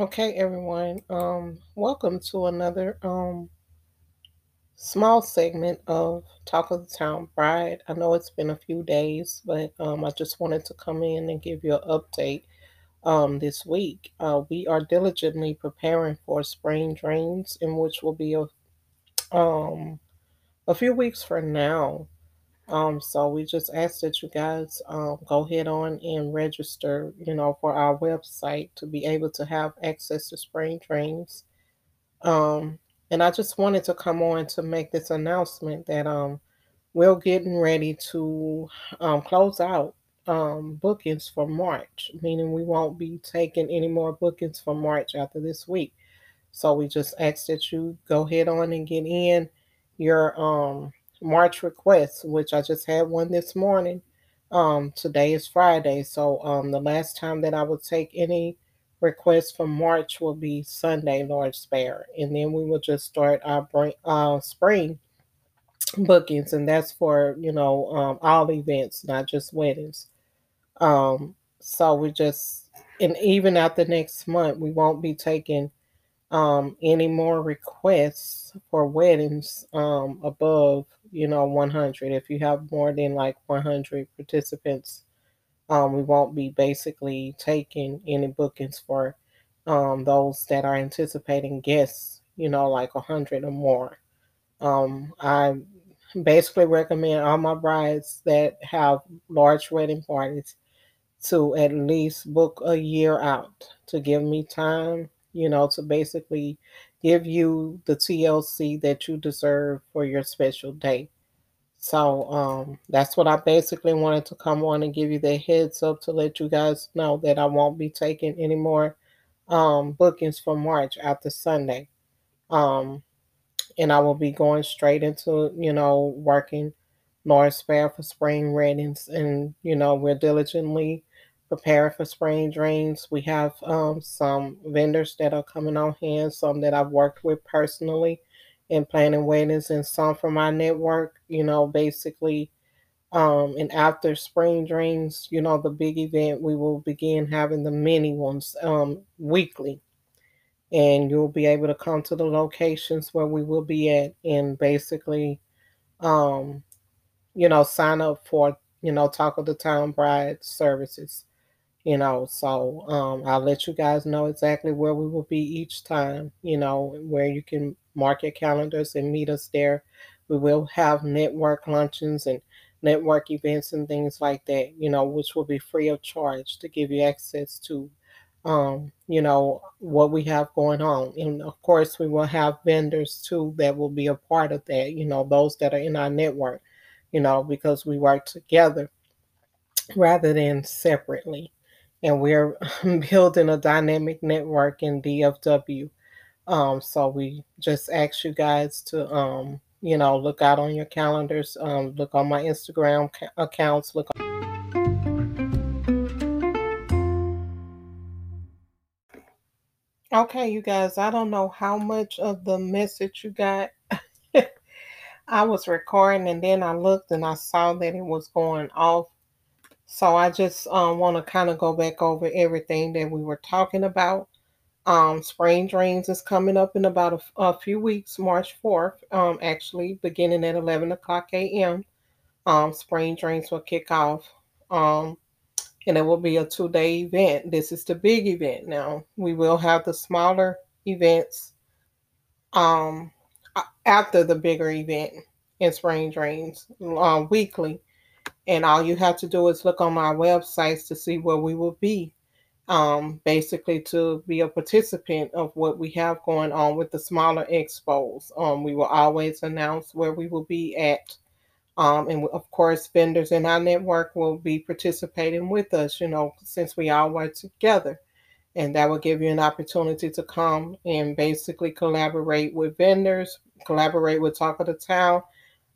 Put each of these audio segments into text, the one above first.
Okay, everyone. Um, welcome to another um small segment of Talk of the Town Bride. I know it's been a few days, but um, I just wanted to come in and give you an update. Um, this week, uh, we are diligently preparing for spring dreams, in which will be a um a few weeks from now. Um, so we just ask that you guys um, go ahead on and register, you know, for our website to be able to have access to spring dreams Um, and I just wanted to come on to make this announcement that um, we're getting ready to um, close out um, bookings for March, meaning we won't be taking any more bookings for March after this week. So we just ask that you go ahead on and get in your um, March requests, which I just had one this morning. Um, today is Friday, so um, the last time that I would take any requests for March will be Sunday, Lord spare, and then we will just start our bring, uh, spring bookings, and that's for you know um, all events, not just weddings. Um, so we just and even after next month, we won't be taking um, any more requests for weddings um, above you know 100. If you have more than like 100 participants um, we won't be basically taking any bookings for um, those that are anticipating guests, you know, like a hundred or more. Um, I basically recommend all my brides that have large wedding parties to at least book a year out to give me time, you know, to basically give you the TLC that you deserve for your special day. So um, that's what I basically wanted to come on and give you the heads up to let you guys know that I won't be taking any more um, bookings for March after Sunday. Um, and I will be going straight into, you know, working North spare for spring readings. And, you know, we're diligently preparing for spring dreams. We have um, some vendors that are coming on hand, some that I've worked with personally in planning weddings, and some from my network, you know, basically. Um, and after spring dreams, you know, the big event, we will begin having the mini ones um, weekly and you'll be able to come to the locations where we will be at and basically um you know sign up for you know talk of the town bride services you know so um i'll let you guys know exactly where we will be each time you know where you can mark your calendars and meet us there we will have network luncheons and network events and things like that you know which will be free of charge to give you access to um, you know, what we have going on. And of course, we will have vendors too that will be a part of that, you know, those that are in our network, you know, because we work together rather than separately. And we're building a dynamic network in DFW. Um, so we just ask you guys to, um, you know, look out on your calendars, um, look on my Instagram ca- accounts, look Okay, you guys, I don't know how much of the message you got. I was recording and then I looked and I saw that it was going off. So I just um, want to kind of go back over everything that we were talking about. Um, Spring Dreams is coming up in about a, a few weeks, March 4th, um, actually, beginning at 11 o'clock a.m. Um, Spring Dreams will kick off. Um, and it will be a two day event. This is the big event now. We will have the smaller events um, after the bigger event in Spring Dreams uh, weekly. And all you have to do is look on my websites to see where we will be. Um, basically, to be a participant of what we have going on with the smaller expos. Um, we will always announce where we will be at um, and of course, vendors in our network will be participating with us, you know, since we all work together. And that will give you an opportunity to come and basically collaborate with vendors, collaborate with Talk of the Town,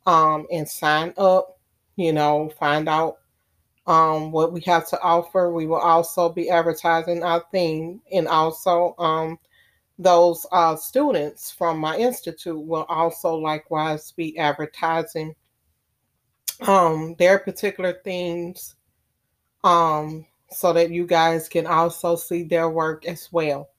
um, and sign up, you know, find out um, what we have to offer. We will also be advertising our theme and also um, those uh, students from my institute will also likewise be advertising um their particular themes um so that you guys can also see their work as well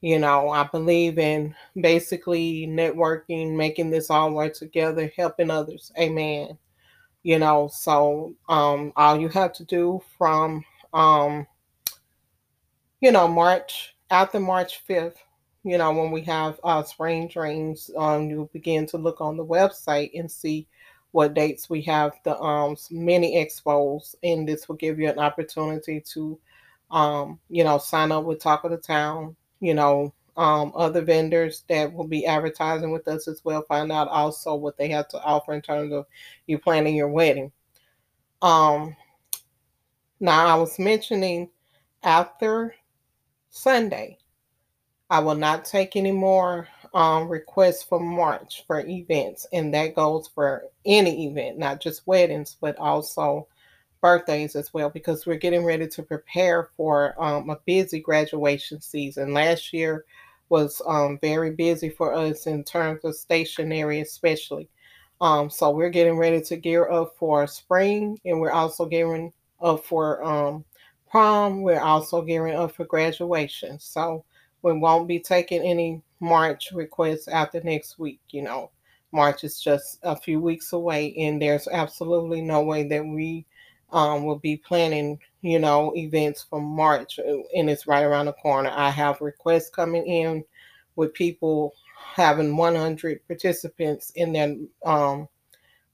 You know, I believe in basically networking, making this all work together, helping others. Amen. You know, so um all you have to do from um you know, March after March 5th, you know, when we have uh, spring dreams, um, you begin to look on the website and see what dates we have the um mini expos, and this will give you an opportunity to, um, you know, sign up with Talk of the Town, you know, um, other vendors that will be advertising with us as well. Find out also what they have to offer in terms of you planning your wedding. Um, now I was mentioning after Sunday. I will not take any more um, requests for March for events, and that goes for any event, not just weddings, but also birthdays as well, because we're getting ready to prepare for um, a busy graduation season. Last year was um, very busy for us in terms of stationery, especially. Um, so we're getting ready to gear up for spring, and we're also gearing up for um, prom. We're also gearing up for graduation. So we won't be taking any March requests after next week. You know, March is just a few weeks away, and there's absolutely no way that we um, will be planning, you know, events for March, uh, and it's right around the corner. I have requests coming in with people having 100 participants in their um,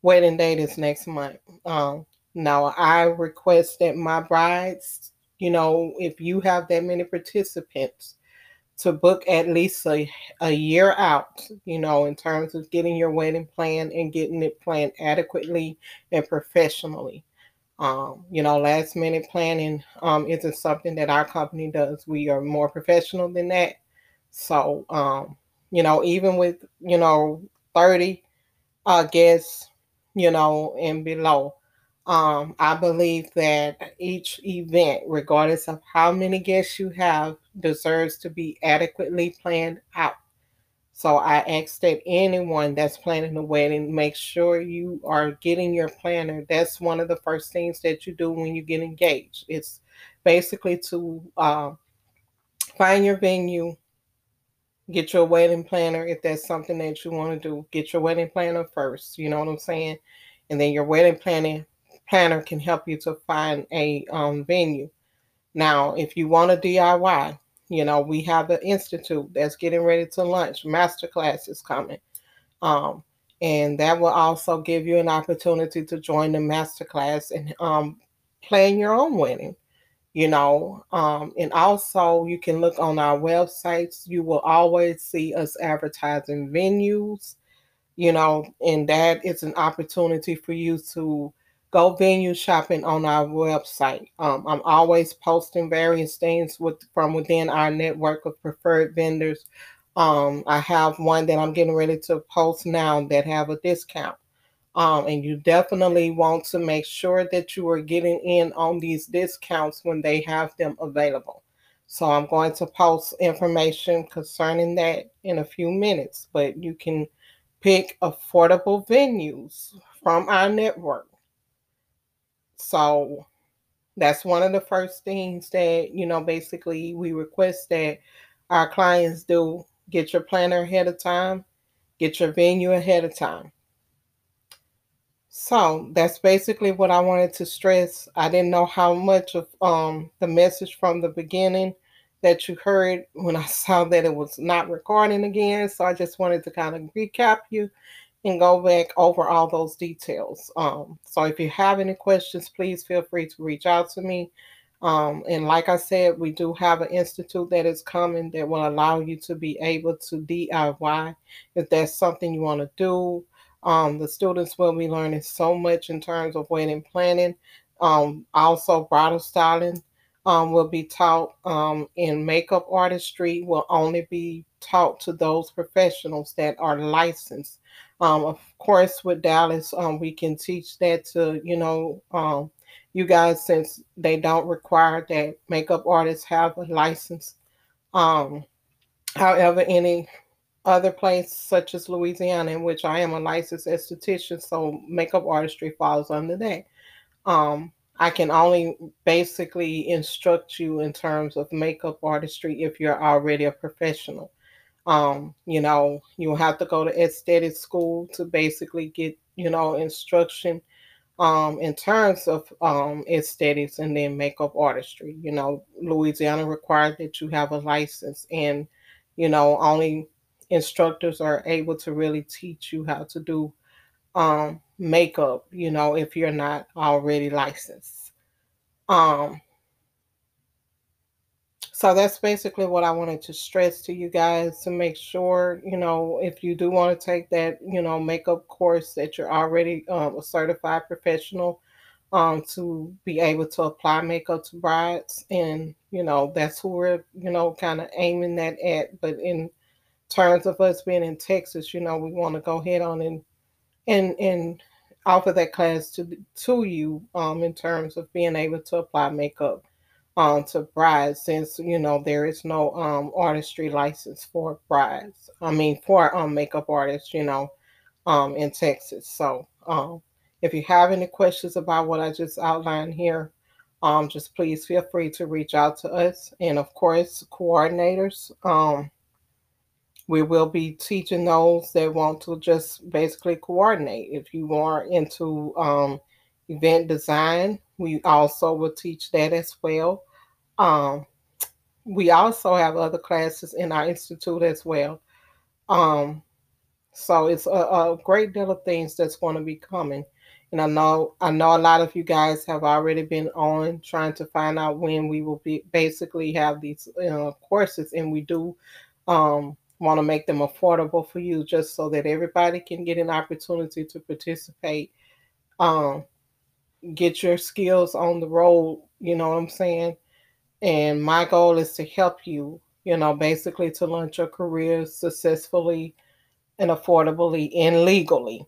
wedding date is next month. Um, now, I request that my brides, you know, if you have that many participants, to book at least a, a year out, you know, in terms of getting your wedding plan and getting it planned adequately and professionally. Um, you know, last minute planning um, isn't something that our company does. We are more professional than that. So, um, you know, even with, you know, 30 uh, guests, you know, and below, um, I believe that each event, regardless of how many guests you have, deserves to be adequately planned out. So I ask that anyone that's planning a wedding, make sure you are getting your planner. That's one of the first things that you do when you get engaged. It's basically to uh, find your venue, get your wedding planner if that's something that you want to do. Get your wedding planner first. You know what I'm saying? And then your wedding planning planner can help you to find a um, venue. Now, if you want a DIY, you know, we have the institute that's getting ready to launch. Masterclass is coming. Um, and that will also give you an opportunity to join the masterclass and um, plan your own wedding. You know, um, and also you can look on our websites. You will always see us advertising venues, you know, and that is an opportunity for you to go venue shopping on our website. Um, I'm always posting various things with from within our network of preferred vendors. Um, I have one that I'm getting ready to post now that have a discount. Um, and you definitely want to make sure that you are getting in on these discounts when they have them available. So I'm going to post information concerning that in a few minutes, but you can pick affordable venues from our network so that's one of the first things that, you know, basically we request that our clients do get your planner ahead of time, get your venue ahead of time. So that's basically what I wanted to stress. I didn't know how much of um, the message from the beginning that you heard when I saw that it was not recording again. So I just wanted to kind of recap you and go back over all those details. Um, so if you have any questions, please feel free to reach out to me. Um, and like I said, we do have an institute that is coming that will allow you to be able to DIY if that's something you want to do. Um, the students will be learning so much in terms of wedding planning. Um, also, bridal styling um, will be taught, um, and makeup artistry will only be taught to those professionals that are licensed um, of course, with Dallas, um, we can teach that to you know um, you guys since they don't require that makeup artists have a license. Um, however, any other place such as Louisiana, in which I am a licensed esthetician, so makeup artistry falls under that. Um, I can only basically instruct you in terms of makeup artistry if you're already a professional. Um, you know, you'll have to go to aesthetic school to basically get, you know, instruction um in terms of um aesthetics and then makeup artistry. You know, Louisiana requires that you have a license and you know, only instructors are able to really teach you how to do um makeup, you know, if you're not already licensed. Um so that's basically what I wanted to stress to you guys to make sure, you know, if you do want to take that, you know, makeup course that you're already um, a certified professional um, to be able to apply makeup to brides. And, you know, that's who we're, you know, kind of aiming that at. But in terms of us being in Texas, you know, we want to go ahead on and, and, and offer that class to, to you um, in terms of being able to apply makeup um, to brides since you know there is no um, artistry license for brides. I mean for um, makeup artists, you know, um, in Texas. So um, if you have any questions about what I just outlined here, um, just please feel free to reach out to us. And of course, coordinators. Um, we will be teaching those that want to just basically coordinate. If you are into um, event design, we also will teach that as well. Um, we also have other classes in our institute as well. Um, so it's a, a, great deal of things that's going to be coming. And I know I know a lot of you guys have already been on trying to find out when we will be basically have these uh, courses, and we do um, want to make them affordable for you, just so that everybody can get an opportunity to participate. Um, get your skills on the road. You know what I'm saying? And my goal is to help you, you know, basically to launch your career successfully and affordably and legally.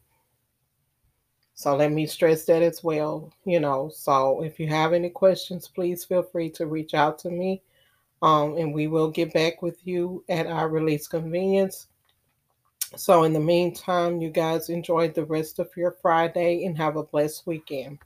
So let me stress that as well, you know. So if you have any questions, please feel free to reach out to me. Um, and we will get back with you at our release convenience. So in the meantime, you guys enjoy the rest of your Friday and have a blessed weekend.